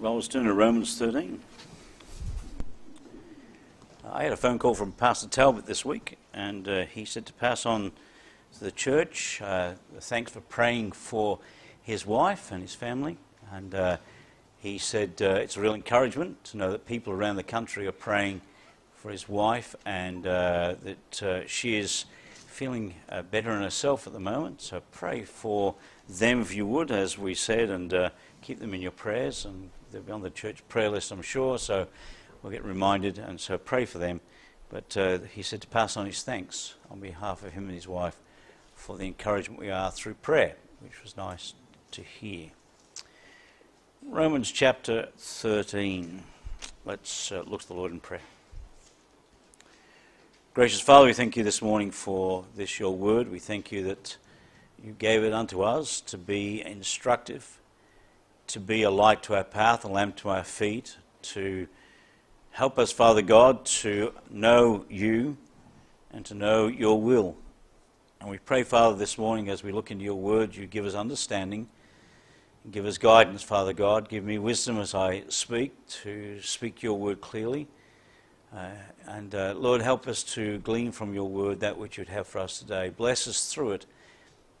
Turn to Romans 13. I had a phone call from Pastor Talbot this week, and uh, he said to pass on to the church uh, thanks for praying for his wife and his family. And uh, he said uh, it's a real encouragement to know that people around the country are praying for his wife and uh, that uh, she is feeling better in herself at the moment. So pray for them if you would, as we said, and keep them in your prayers. And they'll be on the church prayer list, I'm sure. So we'll get reminded, and so pray for them. But uh, he said to pass on his thanks on behalf of him and his wife for the encouragement we are through prayer, which was nice to hear. Romans chapter 13. Let's uh, look to the Lord in prayer. Gracious Father, we thank you this morning for this your word. We thank you that you gave it unto us to be instructive, to be a light to our path, a lamp to our feet, to help us, Father God, to know you and to know your will. And we pray, Father, this morning as we look into your word, you give us understanding, give us guidance, Father God. Give me wisdom as I speak to speak your word clearly. Uh, and uh, Lord, help us to glean from your word that which you'd have for us today. Bless us through it,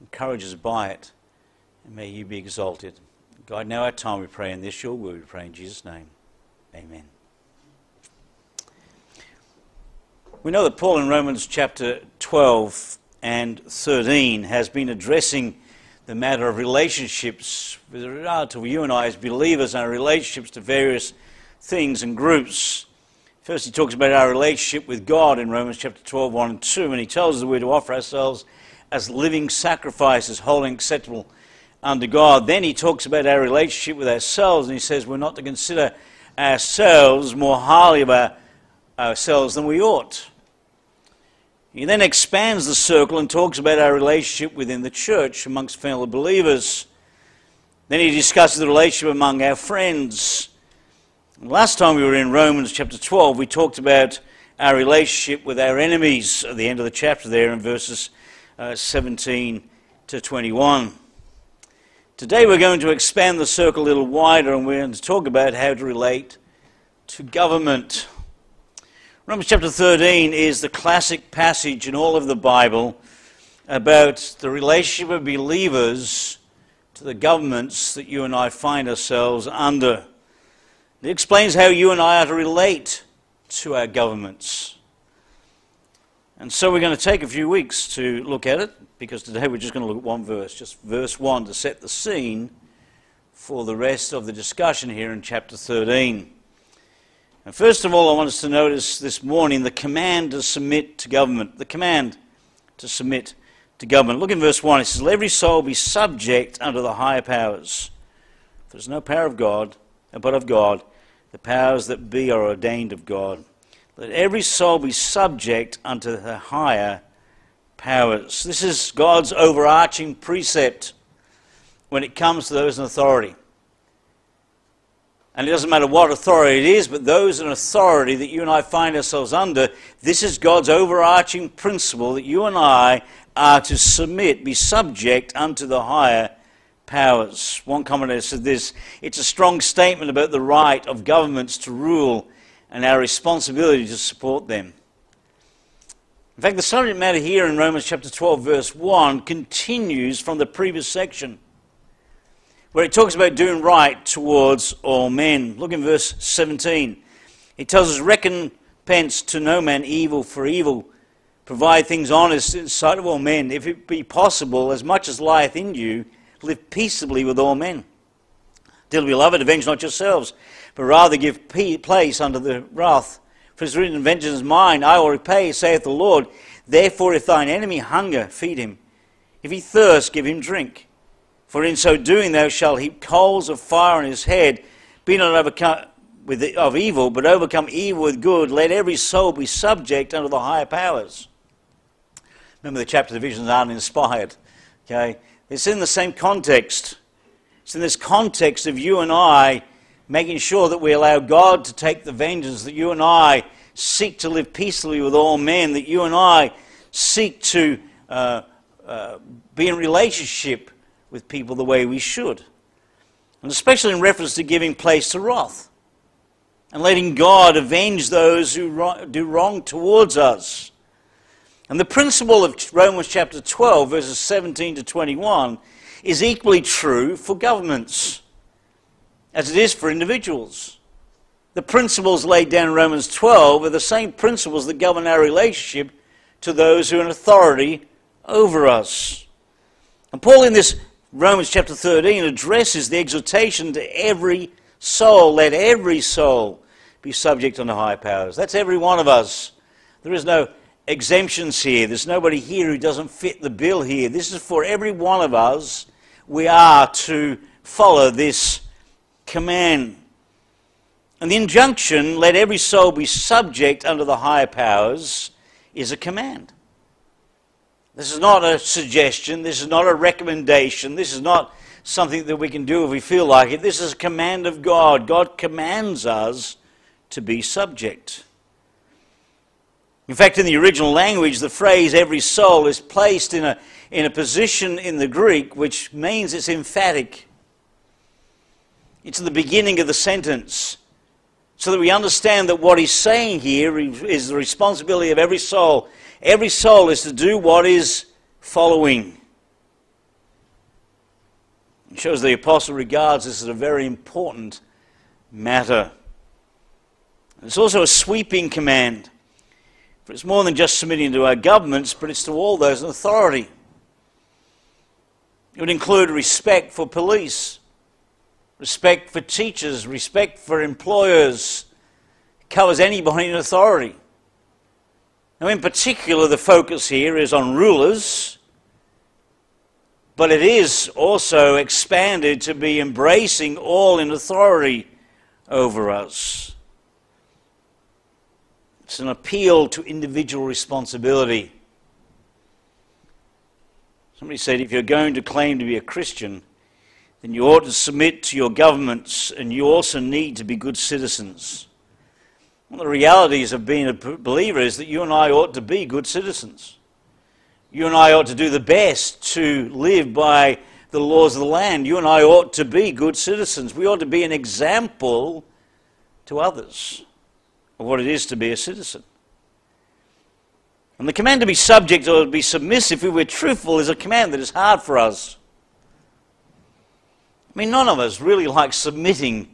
encourage us by it, and may you be exalted. God, now our time we pray in this your we pray in Jesus' name. Amen. We know that Paul in Romans chapter 12 and 13 has been addressing the matter of relationships with regard to you and I as believers and our relationships to various things and groups. First, he talks about our relationship with God in Romans chapter 12, 1 and 2, and he tells us that we're to offer ourselves as living sacrifices, holy and acceptable unto God. Then he talks about our relationship with ourselves, and he says we're not to consider ourselves more highly our, ourselves than we ought. He then expands the circle and talks about our relationship within the church amongst fellow believers. Then he discusses the relationship among our friends. Last time we were in Romans chapter 12, we talked about our relationship with our enemies at the end of the chapter there in verses uh, 17 to 21. Today we're going to expand the circle a little wider and we're going to talk about how to relate to government. Romans chapter 13 is the classic passage in all of the Bible about the relationship of believers to the governments that you and I find ourselves under. It explains how you and I are to relate to our governments. And so we're going to take a few weeks to look at it because today we're just going to look at one verse, just verse 1 to set the scene for the rest of the discussion here in chapter 13. And first of all, I want us to notice this morning the command to submit to government. The command to submit to government. Look in verse 1. It says, Let every soul be subject unto the higher powers. There's no power of God, but of God. The powers that be are ordained of God. Let every soul be subject unto the higher powers. This is God's overarching precept when it comes to those in authority. And it doesn't matter what authority it is, but those in authority that you and I find ourselves under, this is God's overarching principle that you and I are to submit, be subject unto the higher powers. One commentator said this it's a strong statement about the right of governments to rule and our responsibility to support them. In fact, the subject matter here in Romans chapter 12, verse 1, continues from the previous section where it talks about doing right towards all men. Look in verse 17. It tells us, Recompense to no man evil for evil. Provide things honest in sight of all men. If it be possible, as much as lieth in you, live peaceably with all men. Dear beloved, avenge not yourselves, but rather give place unto the wrath for it is written, Vengeance is mine, I will repay, saith the Lord. Therefore, if thine enemy hunger, feed him. If he thirst, give him drink. For in so doing thou shalt heap coals of fire on his head. Be not overcome with the, of evil, but overcome evil with good. Let every soul be subject unto the higher powers. Remember, the chapter divisions aren't inspired. Okay, it's in the same context. It's in this context of you and I making sure that we allow God to take the vengeance, that you and I seek to live peacefully with all men, that you and I seek to uh, uh, be in relationship with people the way we should. And especially in reference to giving place to wrath and letting God avenge those who do wrong towards us. And the principle of Romans chapter 12, verses 17 to 21, is equally true for governments as it is for individuals. The principles laid down in Romans 12 are the same principles that govern our relationship to those who are in authority over us. And Paul, in this Romans chapter 13, addresses the exhortation to every soul. Let every soul be subject unto high powers. That's every one of us. There is no exemptions here. There's nobody here who doesn't fit the bill here. This is for every one of us. We are to follow this command. And the injunction, let every soul be subject unto the higher powers, is a command. This is not a suggestion. This is not a recommendation. This is not something that we can do if we feel like it. This is a command of God. God commands us to be subject. In fact, in the original language, the phrase every soul is placed in a, in a position in the Greek which means it's emphatic. It's at the beginning of the sentence. So that we understand that what he's saying here is the responsibility of every soul. Every soul is to do what is following. It shows the apostle regards this as a very important matter. It's also a sweeping command. For it's more than just submitting to our governments, but it's to all those in authority. It would include respect for police, respect for teachers, respect for employers, covers anybody in authority. Now, in particular, the focus here is on rulers, but it is also expanded to be embracing all in authority over us. It's an appeal to individual responsibility. Somebody said if you're going to claim to be a Christian, then you ought to submit to your governments and you also need to be good citizens. One of the realities of being a believer is that you and I ought to be good citizens. You and I ought to do the best to live by the laws of the land. You and I ought to be good citizens. We ought to be an example to others of what it is to be a citizen. And the command to be subject or to be submissive, if we're truthful, is a command that is hard for us. I mean, none of us really like submitting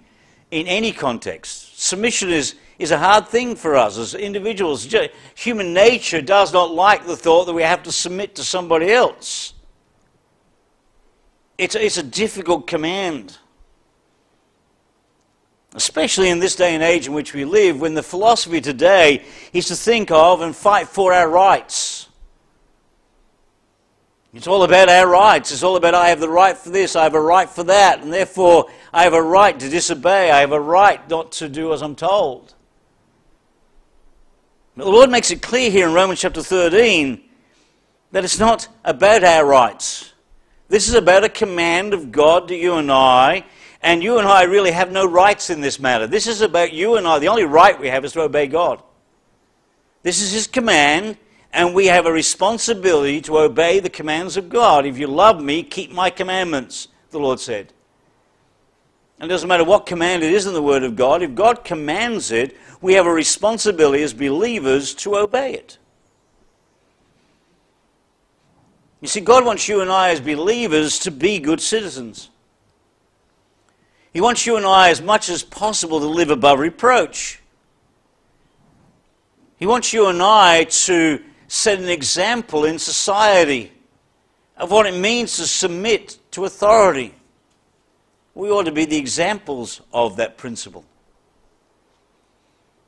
in any context. Submission is, is a hard thing for us as individuals. Human nature does not like the thought that we have to submit to somebody else. It's it's a difficult command. Especially in this day and age in which we live, when the philosophy today is to think of and fight for our rights. It's all about our rights. It's all about I have the right for this, I have a right for that, and therefore I have a right to disobey. I have a right not to do as I'm told. But the Lord makes it clear here in Romans chapter 13 that it's not about our rights. This is about a command of God to you and I, and you and I really have no rights in this matter. This is about you and I. The only right we have is to obey God. This is His command, and we have a responsibility to obey the commands of God. If you love me, keep my commandments, the Lord said. And it doesn't matter what command it is in the Word of God, if God commands it, we have a responsibility as believers to obey it. You see, God wants you and I as believers to be good citizens. He wants you and I, as much as possible, to live above reproach. He wants you and I to set an example in society of what it means to submit to authority. We ought to be the examples of that principle.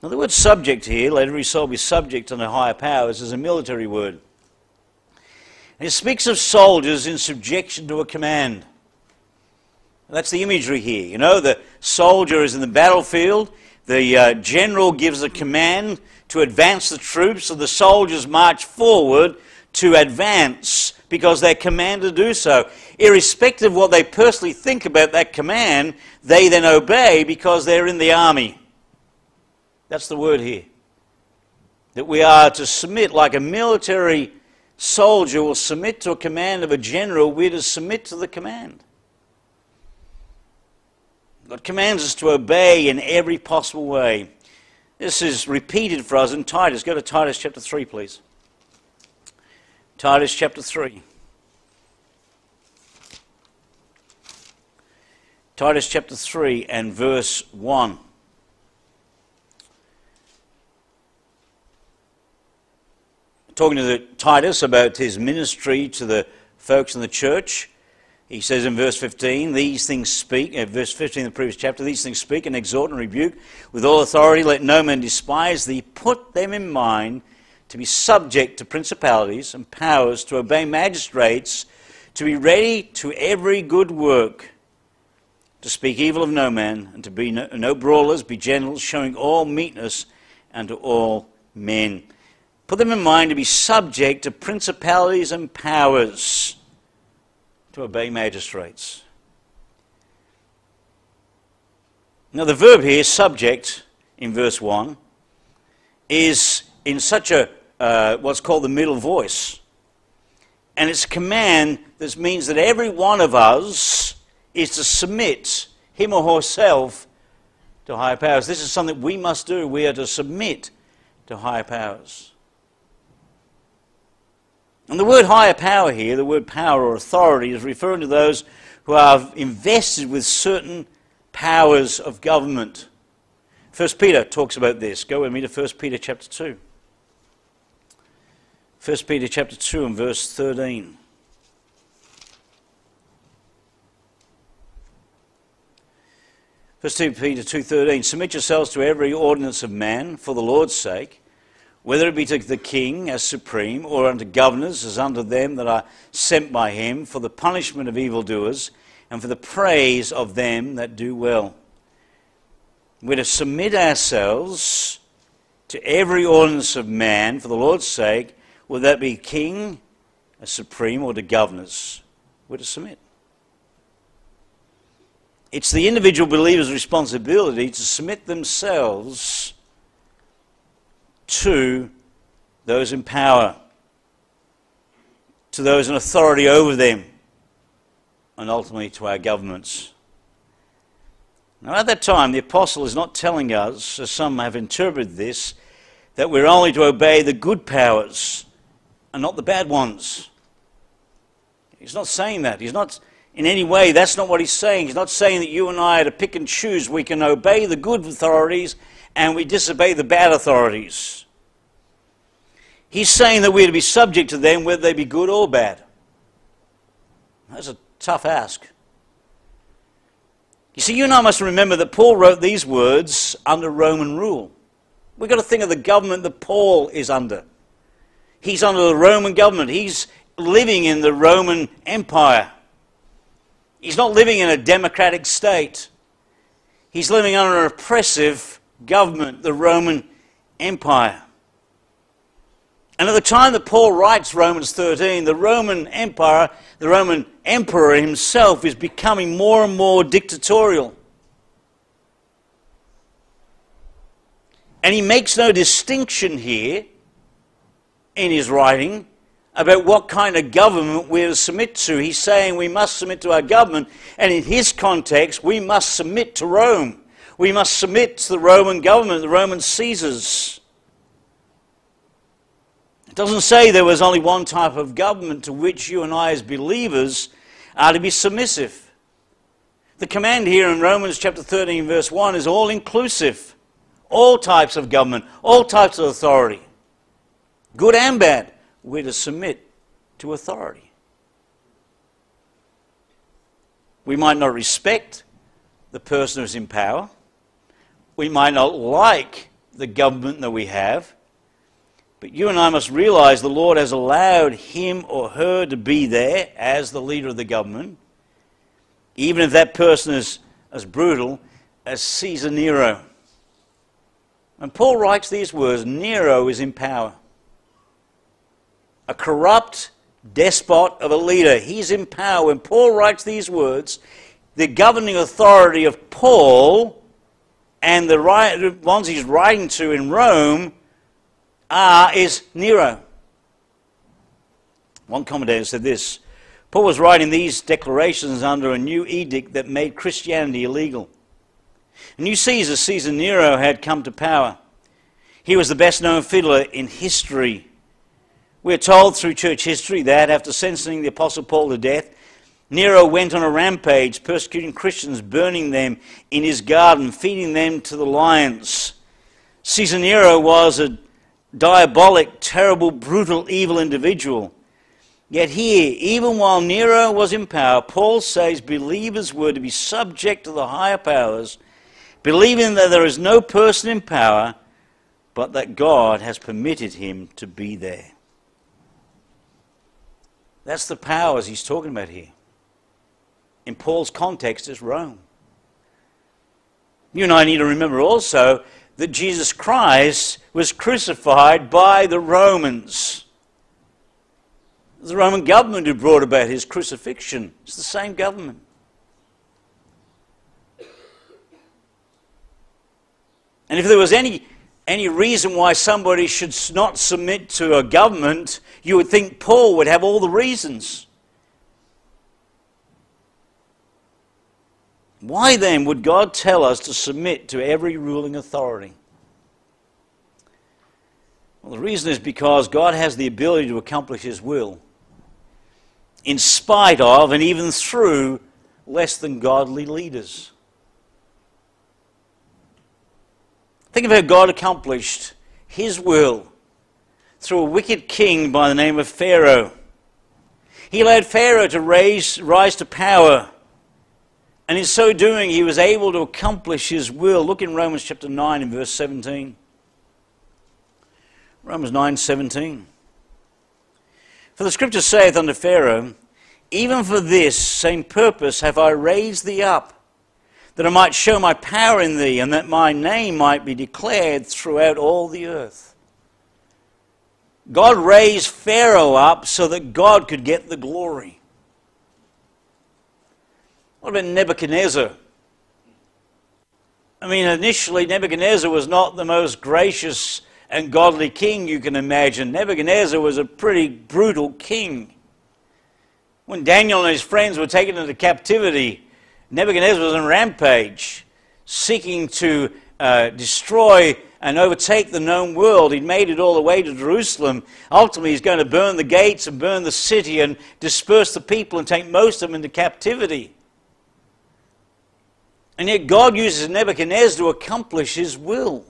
Now, the word subject here, let every soul be subject unto higher powers, is a military word. And it speaks of soldiers in subjection to a command. That's the imagery here. You know, the soldier is in the battlefield, the uh, general gives a command to advance the troops, so the soldiers march forward to advance because they're commanded to do so. Irrespective of what they personally think about that command, they then obey because they're in the army. That's the word here. That we are to submit like a military soldier will submit to a command of a general, we're to submit to the command. God commands us to obey in every possible way. This is repeated for us in Titus. Go to Titus chapter 3, please. Titus chapter 3. Titus chapter 3 and verse 1. Talking to the, Titus about his ministry to the folks in the church. He says in verse 15, these things speak, uh, verse 15 of the previous chapter, these things speak and exhort and rebuke with all authority. Let no man despise thee. Put them in mind to be subject to principalities and powers, to obey magistrates, to be ready to every good work, to speak evil of no man, and to be no, no brawlers, be gentle, showing all meekness unto all men. Put them in mind to be subject to principalities and powers to obey magistrates. Now, the verb here, subject, in verse 1, is in such a uh, what's called the middle voice. And it's a command that means that every one of us is to submit him or herself to higher powers. This is something we must do. We are to submit to higher powers. And the word higher power here, the word power or authority, is referring to those who are invested with certain powers of government. First Peter talks about this. Go with me to 1 Peter chapter 2. 1 Peter chapter 2 and verse 13. First Peter 2:13 Submit yourselves to every ordinance of man for the Lord's sake whether it be to the king as supreme, or unto governors as unto them that are sent by him, for the punishment of evildoers, and for the praise of them that do well. We're to submit ourselves to every ordinance of man for the Lord's sake, whether that be king, as supreme, or to governors. We're to submit. It's the individual believer's responsibility to submit themselves to those in power, to those in authority over them, and ultimately to our governments. Now, at that time, the apostle is not telling us, as some have interpreted this, that we're only to obey the good powers and not the bad ones. He's not saying that. He's not, in any way, that's not what he's saying. He's not saying that you and I are to pick and choose. We can obey the good authorities and we disobey the bad authorities. He's saying that we're to be subject to them whether they be good or bad. That's a tough ask. You see, you and I must remember that Paul wrote these words under Roman rule. We've got to think of the government that Paul is under. He's under the Roman government. He's living in the Roman Empire. He's not living in a democratic state. He's living under an oppressive government, the Roman Empire. And at the time that Paul writes Romans 13, the Roman Empire, the Roman Emperor himself, is becoming more and more dictatorial. And he makes no distinction here in his writing about what kind of government we're to submit to. He's saying we must submit to our government, and in his context, we must submit to Rome. We must submit to the Roman government, the Roman Caesars. It doesn't say there was only one type of government to which you and I, as believers, are to be submissive. The command here in Romans chapter 13, verse 1 is all inclusive. All types of government, all types of authority, good and bad, we're to submit to authority. We might not respect the person who's in power. We might not like the government that we have. But you and I must realize the Lord has allowed him or her to be there as the leader of the government, even if that person is as brutal as Caesar Nero. And Paul writes these words Nero is in power. A corrupt despot of a leader. He's in power. When Paul writes these words, the governing authority of Paul and the ones he's writing to in Rome are is Nero. One commentator said this Paul was writing these declarations under a new edict that made Christianity illegal. A new Caesar, Caesar Nero, had come to power. He was the best known fiddler in history. We're told through church history that after sentencing the Apostle Paul to death, Nero went on a rampage, persecuting Christians, burning them in his garden, feeding them to the lions. Caesar Nero was a diabolic, terrible, brutal, evil individual. Yet here, even while Nero was in power, Paul says believers were to be subject to the higher powers, believing that there is no person in power, but that God has permitted him to be there. That's the powers he's talking about here. In Paul's context, is Rome. You and I need to remember also that Jesus Christ was crucified by the Romans. The Roman government who brought about his crucifixion. It's the same government. And if there was any, any reason why somebody should not submit to a government, you would think Paul would have all the reasons. Why then would God tell us to submit to every ruling authority? Well, the reason is because God has the ability to accomplish His will in spite of and even through less than godly leaders. Think of how God accomplished His will through a wicked king by the name of Pharaoh. He allowed Pharaoh to raise, rise to power and in so doing, he was able to accomplish his will. Look in Romans chapter 9 and verse 17. Romans 9 17. For the scripture saith unto Pharaoh, Even for this same purpose have I raised thee up, that I might show my power in thee, and that my name might be declared throughout all the earth. God raised Pharaoh up so that God could get the glory. What about Nebuchadnezzar? I mean, initially, Nebuchadnezzar was not the most gracious and godly king you can imagine. Nebuchadnezzar was a pretty brutal king. When Daniel and his friends were taken into captivity, Nebuchadnezzar was on rampage, seeking to uh, destroy and overtake the known world. He'd made it all the way to Jerusalem. Ultimately, he's going to burn the gates and burn the city and disperse the people and take most of them into captivity. And yet God uses Nebuchadnezzar to accomplish his will.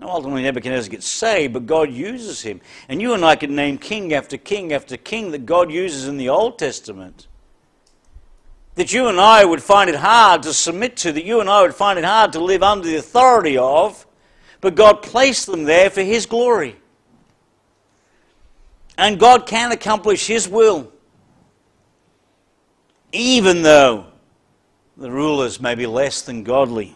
Now, ultimately, Nebuchadnezzar gets saved, but God uses him. And you and I could name king after king after king that God uses in the Old Testament. That you and I would find it hard to submit to, that you and I would find it hard to live under the authority of, but God placed them there for His glory. And God can accomplish His will. Even though the rulers may be less than godly.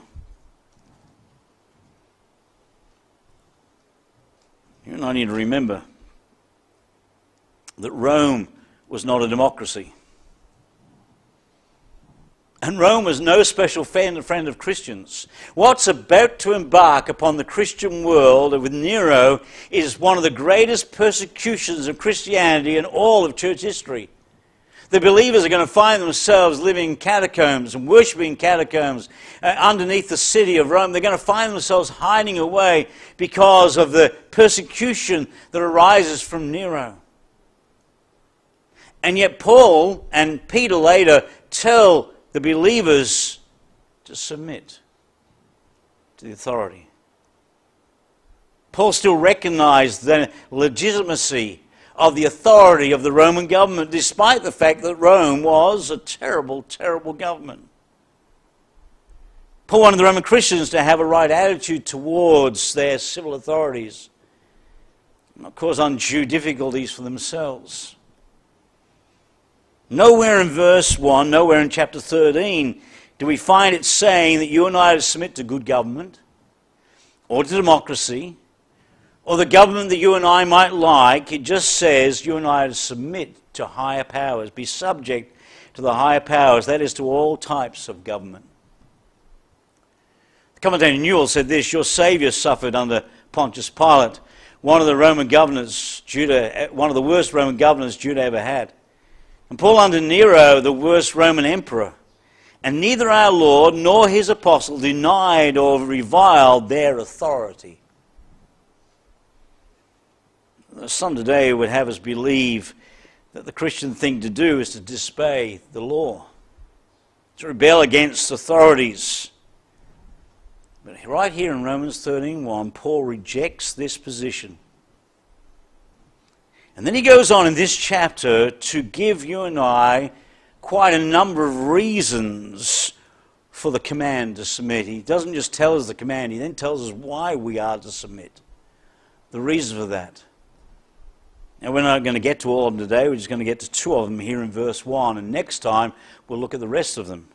You and I need to remember that Rome was not a democracy. And Rome was no special friend of Christians. What's about to embark upon the Christian world with Nero is one of the greatest persecutions of Christianity in all of church history the believers are going to find themselves living in catacombs and worshiping catacombs uh, underneath the city of Rome. They're going to find themselves hiding away because of the persecution that arises from Nero. And yet, Paul and Peter later tell the believers to submit to the authority. Paul still recognized the legitimacy of the authority of the Roman government, despite the fact that Rome was a terrible, terrible government. Paul wanted the Roman Christians to have a right attitude towards their civil authorities, not cause undue difficulties for themselves. Nowhere in verse 1, nowhere in chapter 13, do we find it saying that you and I are to submit to good government or to democracy or the government that you and I might like, it just says you and I to submit to higher powers, be subject to the higher powers, that is, to all types of government. The commentator Newell said this Your Saviour suffered under Pontius Pilate, one of the Roman governors, Judah, one of the worst Roman governors Judah ever had. And Paul under Nero, the worst Roman emperor. And neither our Lord nor his apostle denied or reviled their authority. Some today would have us believe that the Christian thing to do is to disobey the law, to rebel against authorities. But right here in Romans 13:1, Paul rejects this position. And then he goes on in this chapter to give you and I quite a number of reasons for the command to submit. He doesn't just tell us the command, he then tells us why we are to submit. The reason for that. And we're not going to get to all of them today, we're just going to get to two of them here in verse 1, and next time we'll look at the rest of them.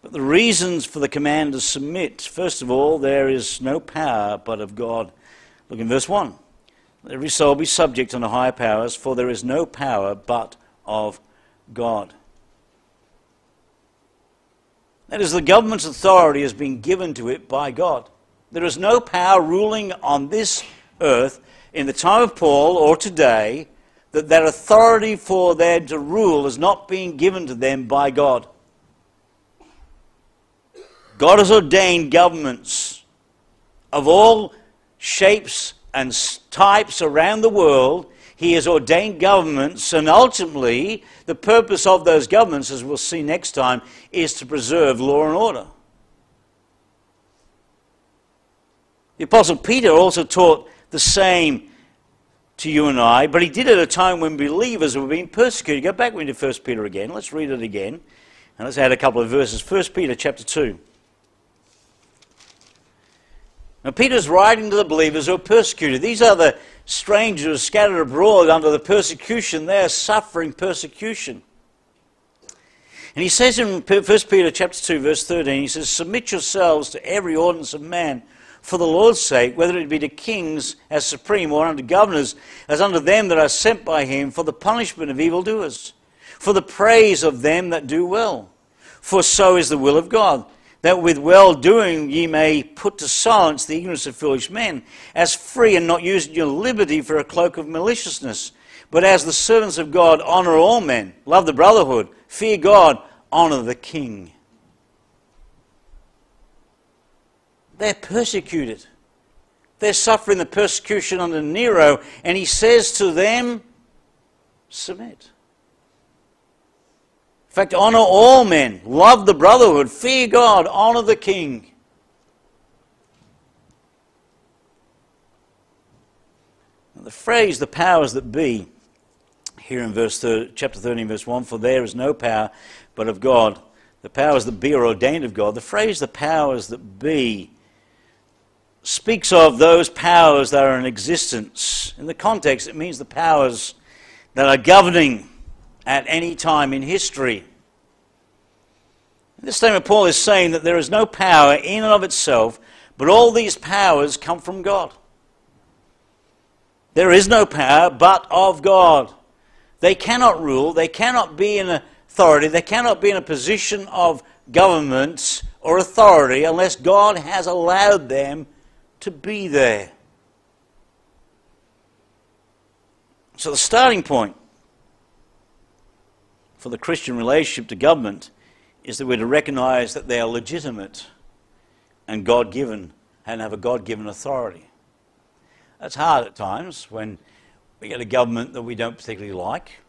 But the reasons for the command to submit first of all, there is no power but of God. Look in verse 1. "Let Every soul be subject unto higher powers, for there is no power but of God. That is, the government's authority has been given to it by God. There is no power ruling on this earth in the time of Paul or today that that authority for them to rule is not being given to them by God. God has ordained governments of all shapes and types around the world. He has ordained governments, and ultimately, the purpose of those governments, as we'll see next time, is to preserve law and order. The Apostle Peter also taught the same to you and I, but he did it at a time when believers were being persecuted. Go back into 1 Peter again. Let's read it again. And let's add a couple of verses. 1 Peter chapter 2. Now, Peter's writing to the believers who are persecuted. These are the strangers scattered abroad under the persecution. They are suffering persecution. And he says in 1 Peter chapter 2, verse 13, he says, Submit yourselves to every ordinance of man for the Lord's sake, whether it be to kings as supreme or unto governors, as unto them that are sent by him, for the punishment of evildoers, for the praise of them that do well. For so is the will of God that with well doing ye may put to silence the ignorance of foolish men, as free and not using your liberty for a cloak of maliciousness, but as the servants of God honor all men, love the brotherhood, fear God, honor the king. They're persecuted. They're suffering the persecution under Nero, and he says to them, Submit. In fact, honor all men, love the brotherhood, fear God, honor the king. the phrase, the powers that be, here in verse chapter 13, verse 1, for there is no power but of God. The powers that be are ordained of God. The phrase, the powers that be, speaks of those powers that are in existence. In the context, it means the powers that are governing at any time in history. This statement, Paul is saying that there is no power in and of itself, but all these powers come from God. There is no power but of God. They cannot rule, they cannot be in authority, they cannot be in a position of government or authority unless God has allowed them to be there. So, the starting point for the Christian relationship to government is that we're to recognize that they are legitimate and God given and have a God given authority. That's hard at times when we get a government that we don't particularly like,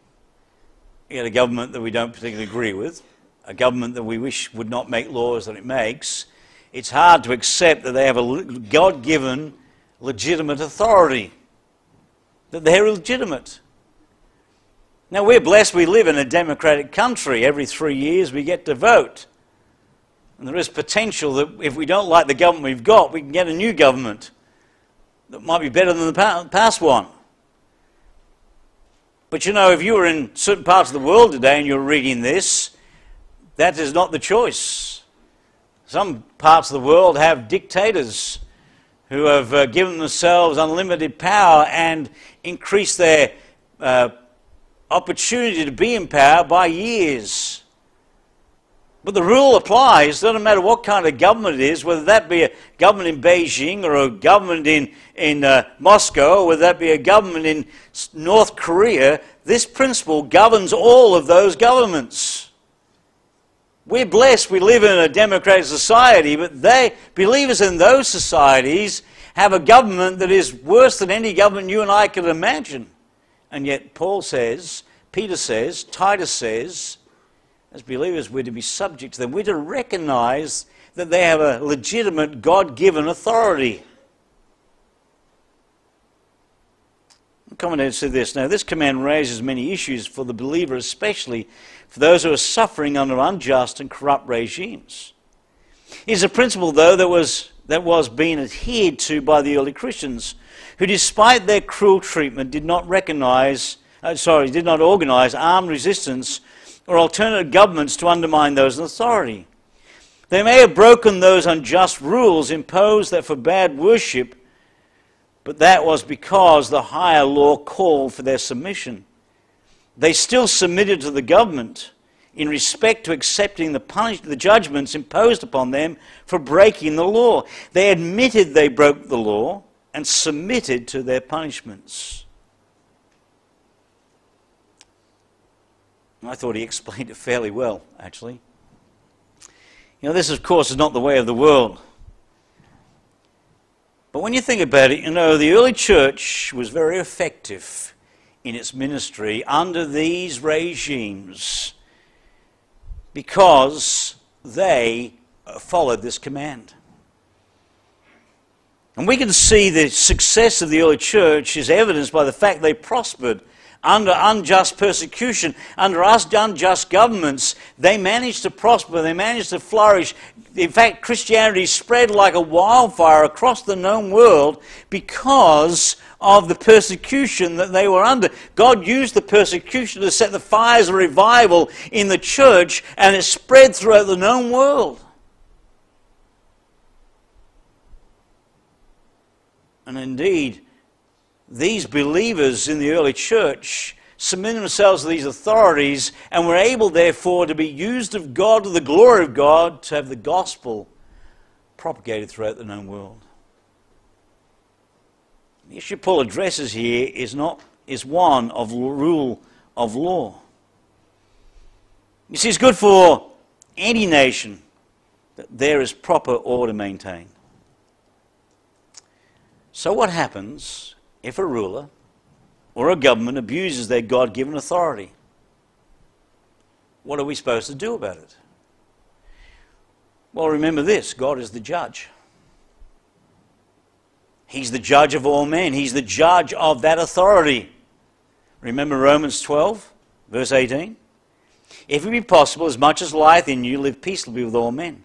we get a government that we don't particularly agree with, a government that we wish would not make laws that it makes. It's hard to accept that they have a God given legitimate authority, that they're legitimate. Now, we're blessed we live in a democratic country. Every three years we get to vote. And there is potential that if we don't like the government we've got, we can get a new government that might be better than the past one. But you know, if you were in certain parts of the world today and you're reading this, that is not the choice. Some parts of the world have dictators who have uh, given themselves unlimited power and increased their uh, opportunity to be in power by years. But the rule applies, doesn't matter what kind of government it is, whether that be a government in Beijing or a government in, in uh, Moscow, or whether that be a government in North Korea, this principle governs all of those governments. We're blessed, we live in a democratic society, but they, believers in those societies, have a government that is worse than any government you and I could imagine. And yet, Paul says, Peter says, Titus says, as believers, we're to be subject to them. We're to recognize that they have a legitimate God given authority. The commentator said this Now, this command raises many issues for the believer, especially for those who are suffering under unjust and corrupt regimes. It is a principle, though, that was, that was being adhered to by the early Christians, who, despite their cruel treatment, did not recognize, uh, sorry, did not organize armed resistance or alternative governments to undermine those in authority. They may have broken those unjust rules imposed that forbade worship, but that was because the higher law called for their submission. They still submitted to the government in respect to accepting the, punish- the judgments imposed upon them for breaking the law. They admitted they broke the law and submitted to their punishments. I thought he explained it fairly well, actually. You know, this, of course, is not the way of the world. But when you think about it, you know, the early church was very effective in its ministry under these regimes because they followed this command. And we can see the success of the early church is evidenced by the fact they prospered under unjust persecution, under unjust governments, they managed to prosper, they managed to flourish. In fact, Christianity spread like a wildfire across the known world because of the persecution that they were under. God used the persecution to set the fires of revival in the church, and it spread throughout the known world. And indeed, these believers in the early church submitted themselves to these authorities and were able, therefore, to be used of God to the glory of God to have the gospel propagated throughout the known world. The issue Paul addresses here is, not, is one of rule of law. You see, it's good for any nation that there is proper order maintained. So, what happens if a ruler or a government abuses their God given authority, what are we supposed to do about it? Well, remember this God is the judge. He's the judge of all men, He's the judge of that authority. Remember Romans 12, verse 18? If it be possible, as much as lieth in you, live peaceably with all men.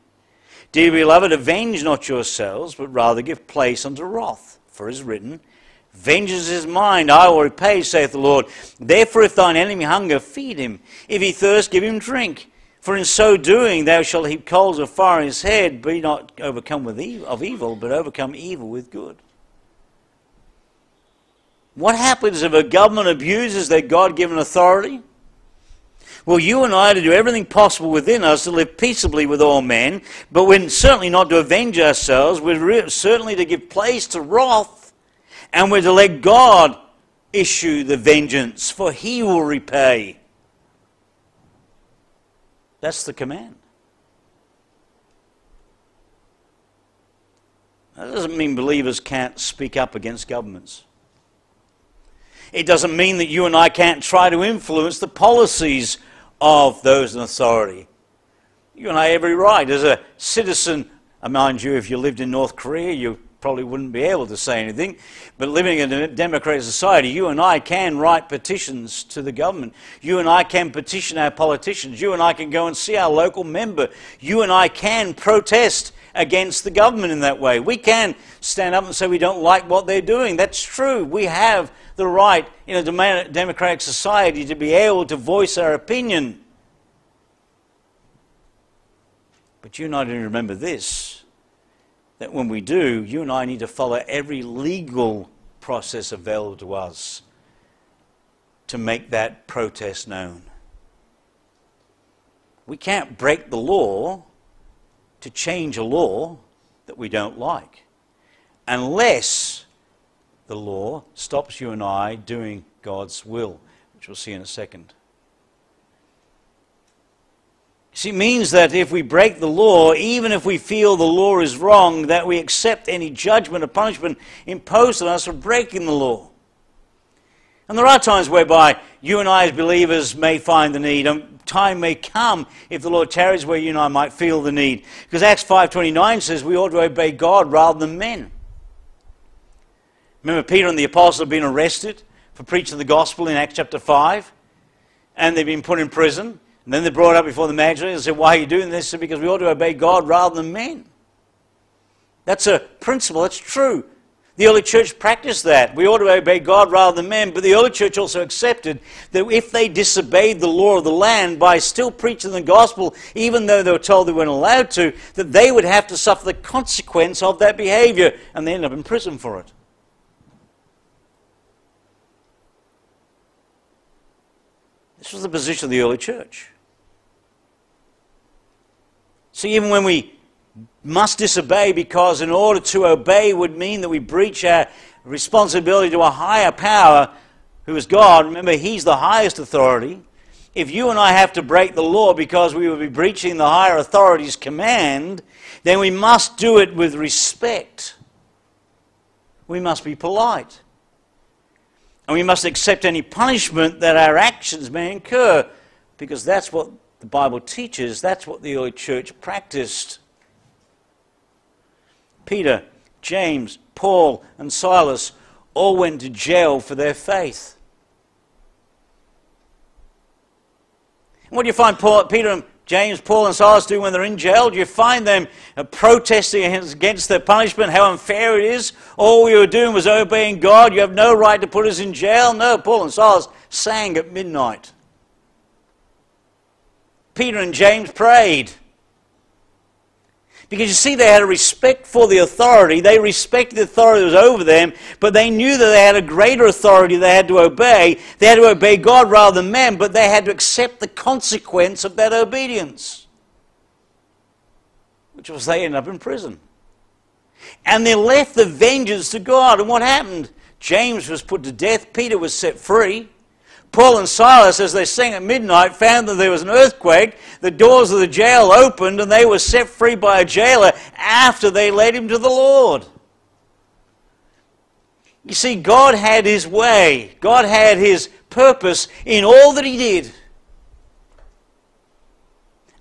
Dear beloved, avenge not yourselves, but rather give place unto wrath. For it is written, Vengeance is mine, I will repay, saith the Lord. Therefore, if thine enemy hunger, feed him. If he thirst, give him drink. For in so doing, thou shalt heap coals of fire on his head. Be not overcome with evil, of evil, but overcome evil with good. What happens if a government abuses their God given authority? Well, you and I are to do everything possible within us to live peaceably with all men, but we're certainly not to avenge ourselves. We're certainly to give place to wrath and we're to let God issue the vengeance, for he will repay. That's the command. That doesn't mean believers can't speak up against governments. It doesn't mean that you and I can't try to influence the policies of those in authority. You and I have every right. As a citizen, uh, mind you, if you lived in North Korea, you probably wouldn't be able to say anything. But living in a democratic society, you and I can write petitions to the government. You and I can petition our politicians. You and I can go and see our local member. You and I can protest against the government in that way. We can stand up and say we don't like what they're doing. That's true. We have the right in a democratic society to be able to voice our opinion. But you and I need to remember this that when we do, you and I need to follow every legal process available to us to make that protest known. We can't break the law to change a law that we don't like unless the law stops you and I doing God's will, which we'll see in a second. See, it means that if we break the law, even if we feel the law is wrong, that we accept any judgment or punishment imposed on us for breaking the law. And there are times whereby you and I, as believers, may find the need, and time may come if the Lord tarries, where you and I might feel the need. Because Acts 5:29 says we ought to obey God rather than men. Remember, Peter and the apostles have been arrested for preaching the gospel in Acts chapter 5, and they've been put in prison. And then they're brought up before the magistrate and said, Why are you doing this? Said, because we ought to obey God rather than men. That's a principle, it's true. The early church practiced that. We ought to obey God rather than men. But the early church also accepted that if they disobeyed the law of the land by still preaching the gospel, even though they were told they weren't allowed to, that they would have to suffer the consequence of that behavior and they end up in prison for it. This was the position of the early church. See, even when we must disobey, because in order to obey would mean that we breach our responsibility to a higher power who is God. Remember, He's the highest authority. If you and I have to break the law because we would be breaching the higher authority's command, then we must do it with respect. We must be polite. And we must accept any punishment that our actions may incur because that's what the Bible teaches that's what the early church practiced. Peter, James, Paul, and Silas all went to jail for their faith. what do you find Paul, Peter and James, Paul, and Silas do when they're in jail? Do you find them uh, protesting against their punishment, how unfair it is? All we were doing was obeying God. You have no right to put us in jail. No, Paul and Silas sang at midnight. Peter and James prayed. Because you see, they had a respect for the authority. They respected the authority that was over them, but they knew that they had a greater authority they had to obey. They had to obey God rather than men, but they had to accept the consequence of that obedience, which was they ended up in prison. And they left the vengeance to God. And what happened? James was put to death, Peter was set free. Paul and Silas, as they sang at midnight, found that there was an earthquake. The doors of the jail opened, and they were set free by a jailer after they led him to the Lord. You see, God had his way, God had his purpose in all that he did.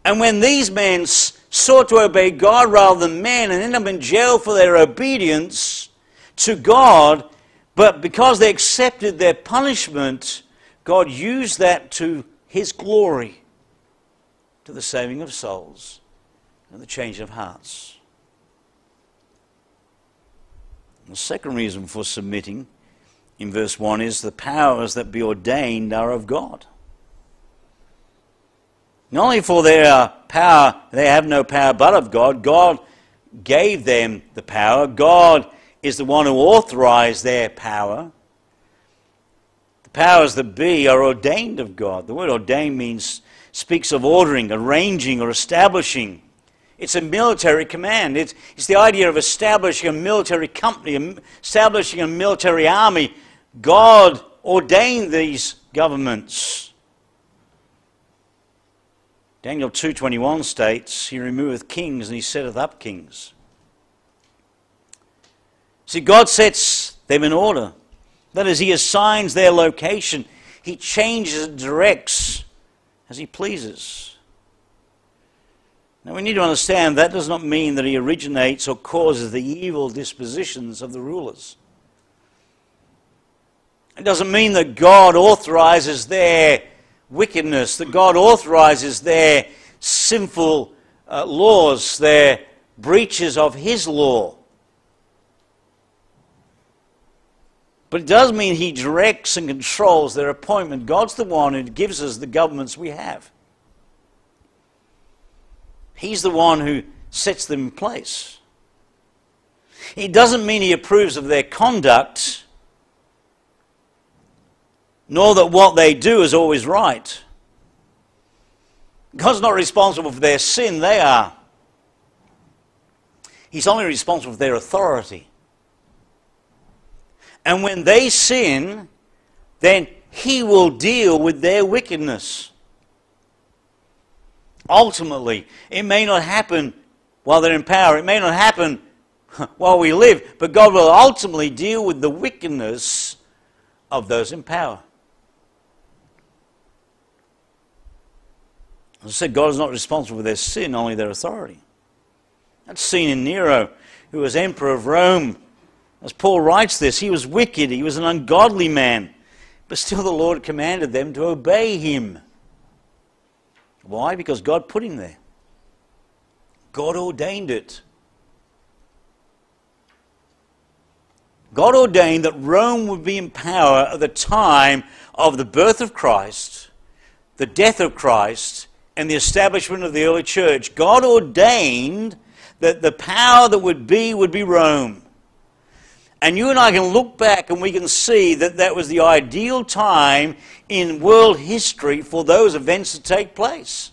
And when these men sought to obey God rather than men and ended up in jail for their obedience to God, but because they accepted their punishment, God used that to His glory, to the saving of souls and the changing of hearts. The second reason for submitting in verse 1 is the powers that be ordained are of God. Not only for their power, they have no power but of God, God gave them the power. God is the one who authorized their power. Powers that be are ordained of God. The word ordained means speaks of ordering, arranging, or establishing. It's a military command. It's, it's the idea of establishing a military company, establishing a military army. God ordained these governments. Daniel 2:21 states, "He removeth kings and he setteth up kings." See, God sets them in order. That is, he assigns their location. He changes and directs as he pleases. Now we need to understand that does not mean that he originates or causes the evil dispositions of the rulers. It doesn't mean that God authorizes their wickedness, that God authorizes their sinful uh, laws, their breaches of his law. But it does mean he directs and controls their appointment. God's the one who gives us the governments we have. He's the one who sets them in place. It doesn't mean he approves of their conduct, nor that what they do is always right. God's not responsible for their sin, they are. He's only responsible for their authority. And when they sin, then he will deal with their wickedness. ultimately. It may not happen while they're in power, it may not happen while we live, but God will ultimately deal with the wickedness of those in power. As I said, God is not responsible for their sin, only their authority. That's seen in Nero, who was emperor of Rome. As Paul writes this, he was wicked, he was an ungodly man, but still the Lord commanded them to obey him. Why? Because God put him there. God ordained it. God ordained that Rome would be in power at the time of the birth of Christ, the death of Christ, and the establishment of the early church. God ordained that the power that would be would be Rome. And you and I can look back and we can see that that was the ideal time in world history for those events to take place.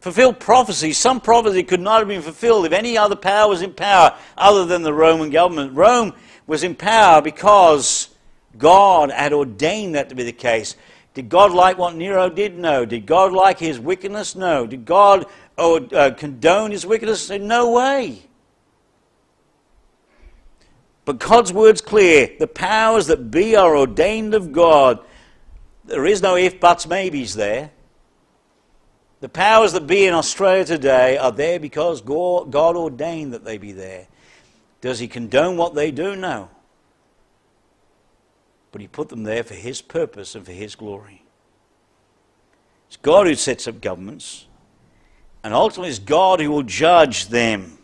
Fulfilled prophecy, some prophecy could not have been fulfilled if any other power was in power other than the Roman government. Rome was in power because God had ordained that to be the case. Did God like what Nero did? No. Did God like his wickedness? No. Did God uh, uh, condone his wickedness? No way. But God's word's clear. The powers that be are ordained of God. There is no if, buts, maybes there. The powers that be in Australia today are there because God ordained that they be there. Does he condone what they do? No but he put them there for his purpose and for his glory. It's God who sets up governments, and ultimately it's God who will judge them.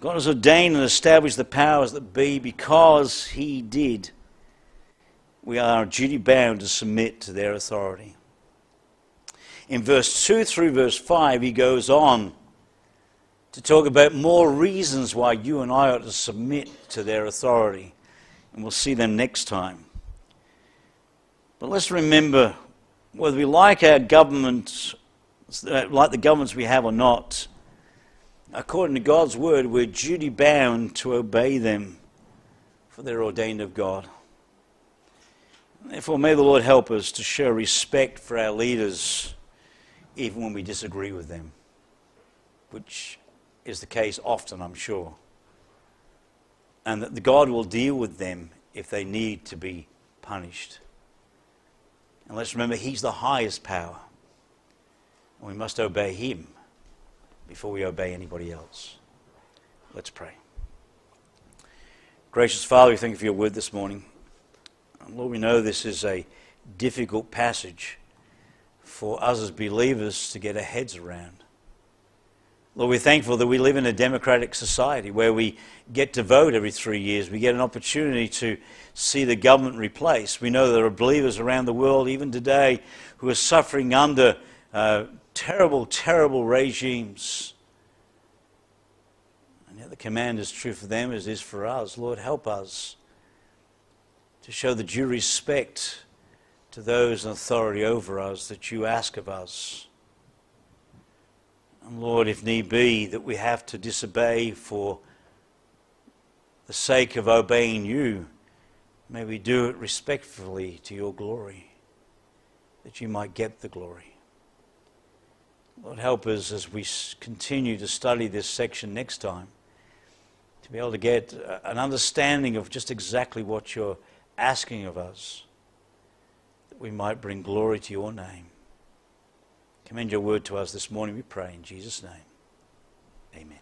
God has ordained and established the powers that be because he did. We are duty bound to submit to their authority. In verse 2 through verse 5, he goes on to talk about more reasons why you and I ought to submit to their authority and we'll see them next time. But let's remember whether we like our government, uh, like the governments we have or not, according to God's word, we're duty bound to obey them, for they're ordained of God. Therefore, may the Lord help us to show respect for our leaders, even when we disagree with them, which is the case often, I'm sure and that God will deal with them if they need to be punished. And let's remember, He's the highest power. And we must obey Him before we obey anybody else. Let's pray. Gracious Father, we thank you for your word this morning. Lord, we know this is a difficult passage for us as believers to get our heads around. Lord, we're thankful that we live in a democratic society where we get to vote every three years. We get an opportunity to see the government replaced. We know there are believers around the world, even today, who are suffering under uh, terrible, terrible regimes. And yet the command is true for them as it is for us. Lord, help us to show the due respect to those in authority over us that you ask of us. And Lord, if need be, that we have to disobey for the sake of obeying you, may we do it respectfully to your glory, that you might get the glory. Lord, help us as we continue to study this section next time to be able to get an understanding of just exactly what you're asking of us, that we might bring glory to your name. Commend your word to us this morning, we pray in Jesus' name. Amen.